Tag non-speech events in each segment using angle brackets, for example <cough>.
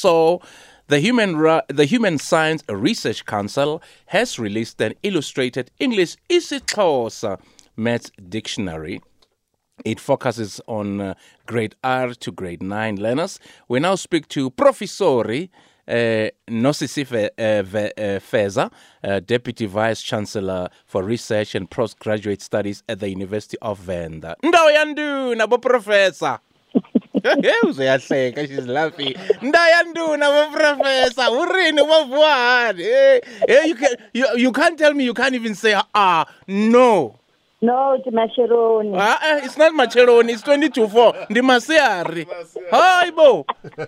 So, the Human, Ra- the Human Science Research Council has released an illustrated English isiXhosa Maths Dictionary. It focuses on uh, grade R to grade 9 learners. We now speak to Professori uh, uh, uh, Feza, uh, Deputy Vice Chancellor for Research and Postgraduate Studies at the University of Venda. Ndawo yanduna professor. <laughs> uzoyahleka she's laughing. Ndayanduna boprofessor urini umavuhani hey, hey, you, can, you, you can't tell me you can't even say ah no No, it's Masheroni. Ah, eh, it's not Macheloni, it's 22 4. Ndi Masiari. Hi, Bo.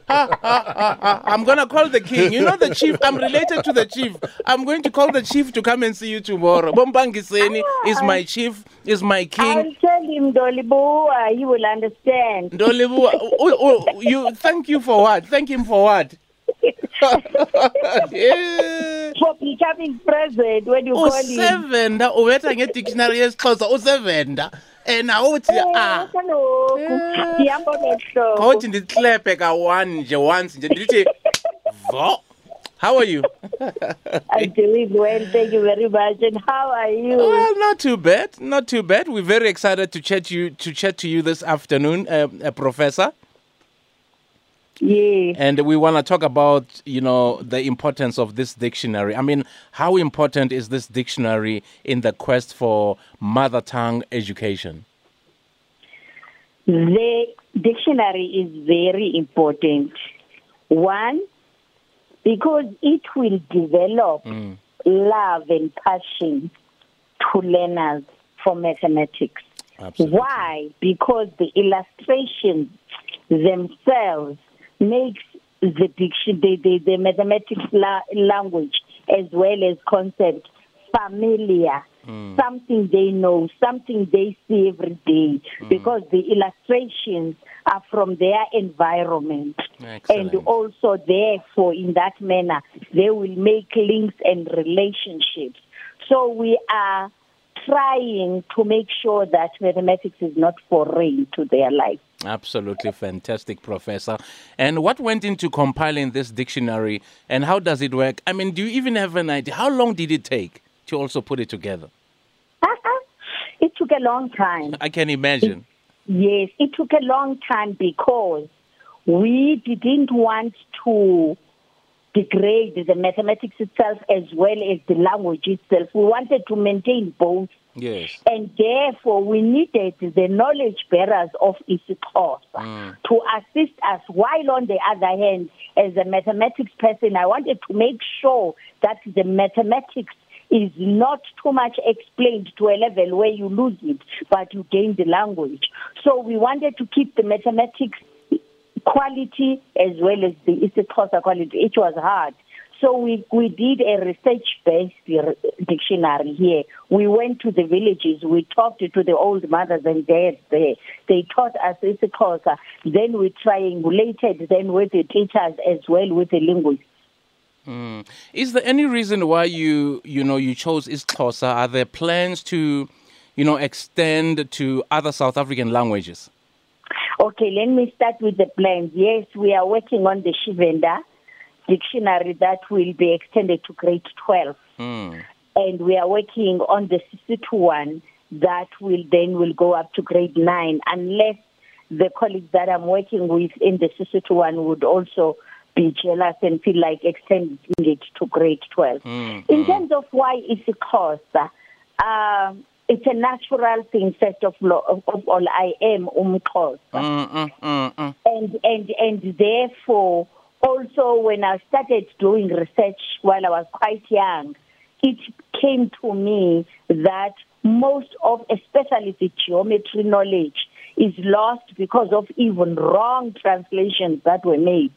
I'm going to call the king. You know the chief? I'm related to the chief. I'm going to call the chief to come and see you tomorrow. Bombangiseni is my chief, is my I'll king. tell him, Dolibua, he will understand. Ndolibu, oh, oh, you, thank you for what? Thank him for what? <laughs> <laughs> yeah. Becoming president when you call usevenda ubetha ngedictionary yesixhosa usevenda. And awuthi Eh, ah. kaloku, ndihamba ngehlobo. khawuthi ndiklephe ka-one nje once nje ndithi vo how are you? <laughs> I'm doing well, thank you very much. And how are you? well not too bad not too bad. We're very excited to chat you to chat to you this afternoon uh, uh, professor Yes. and we want to talk about you know the importance of this dictionary i mean how important is this dictionary in the quest for mother tongue education The dictionary is very important. One, because it will develop mm. love and passion to learners for mathematics. Absolutely. Why? Because the illustrations themselves makes the diction, the, the, the mathematics la- language as well as concept familiar. Mm. Something they know, something they see every day, mm. because the illustrations are from their environment. Excellent. And also, therefore, in that manner, they will make links and relationships. So, we are trying to make sure that mathematics is not foreign to their life. Absolutely fantastic, Professor. And what went into compiling this dictionary and how does it work? I mean, do you even have an idea? How long did it take to also put it together? <laughs> it took a long time. I can imagine. Yes, it took a long time because we didn't want to degrade the mathematics itself as well as the language itself. We wanted to maintain both. Yes. And therefore, we needed the knowledge bearers of isiXhosa mm. to assist us. While on the other hand, as a mathematics person, I wanted to make sure that the mathematics is not too much explained to a level where you lose it, but you gain the language. So we wanted to keep the mathematics quality as well as the isiXhosa quality. It was hard. So we, we did a research-based dictionary here. We went to the villages. We talked to the old mothers and dads there. They taught us isiXhosa. Then we triangulated then with the teachers as well with the linguists. Mm. Is there any reason why you you know you chose isiXhosa? Are there plans to you know extend to other South African languages? Okay, let me start with the plans. Yes, we are working on the Tshivenda dictionary that will be extended to grade 12. Mm. And we are working on the Sisitu one that will then will go up to grade 9 unless the colleagues that I'm working with in the Sisitu one would also be jealous and feel like extending it to grade 12. Mm, In terms of why it's a cost, uh, it's a natural thing, first of, lo- of, of all. I am umxhosa Mm, mm, mm, mm. and and and therefore also when I started doing research while I was quite young, it came to me that most of especially the geometry knowledge is lost because of even wrong translations that were made.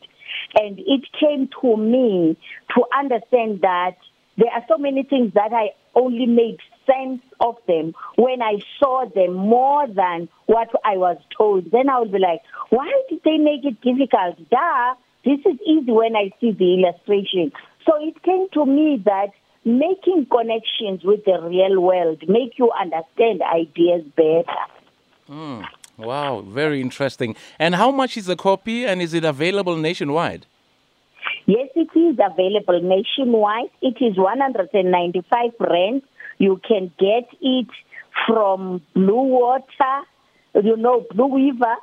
And it came to me to understand that there are so many things that I only made sense of them when I saw them more than what I was told. Then I would be like, why did they make it difficult? Duh, this is easy when I see the illustration. So it came to me that making connections with the real world make you understand ideas better. Hmm. Wow, very interesting. And how much is a copy and is it available nationwide? Yes, it is available nationwide. It is 195 rand. You can get it from Blue Water, you know, Blue Weaver.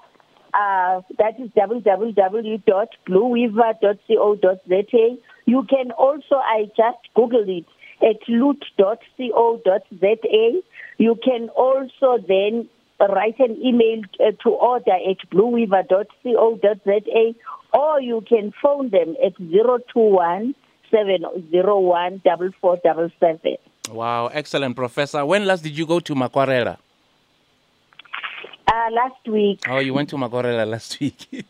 Uh, that is www.blueweaver.co.za. You can also, I just Googled it, at loot.co.za. You can also then write an email uh, to order at blueweaver.co.za or you can phone them at 021 701 4477. Wow, excellent, Professor. When last did you go to Makwarela? Last week. Oh, you went to Makwarela last week.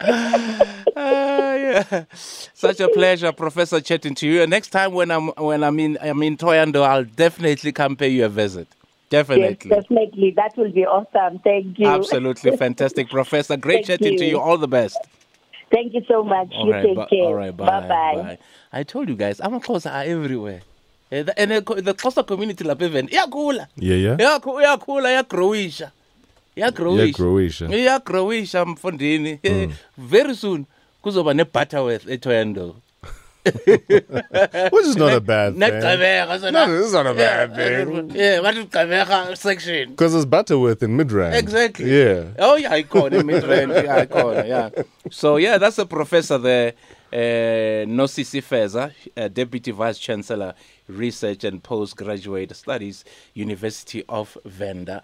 uh, yeah. Such a pleasure, Professor, chatting to you. And next time when I'm when I'm in I'm in Thohoyandou, I'll definitely come pay you a visit. Definitely. Yes, definitely. That will be awesome. Thank you. Absolutely fantastic, Professor. Great Thank chatting to you. you. All the best. Thank you so much. All you right, take bu- care. all right, bye, Bye-bye. bye. I told you guys, Amakhosa are everywhere. Eh, the- And the, the Xhosa community lapha even iyakhula. Yeah, yeah. Iyakhu- Iyakhula, iyagrowisha. Iyagrowisha. Iyagrowisha. Mfondini. Eh, <laughs> Very soon kuzoba ne-Butterworth eThohoyandou. Which is not a bad thing. No, this is not a bad Yeah, thing. Yeah, bathi Gqibeka section. Because it's Butterworth in Midrand. Exactly. Yeah. Oh yeah, icon in Midrand. Yeah, icon. Yeah. So yeah, that's a professor there, uh, Nosisi Feza, uh, Deputy Vice Chancellor, Research and Postgraduate Studies, University of Venda.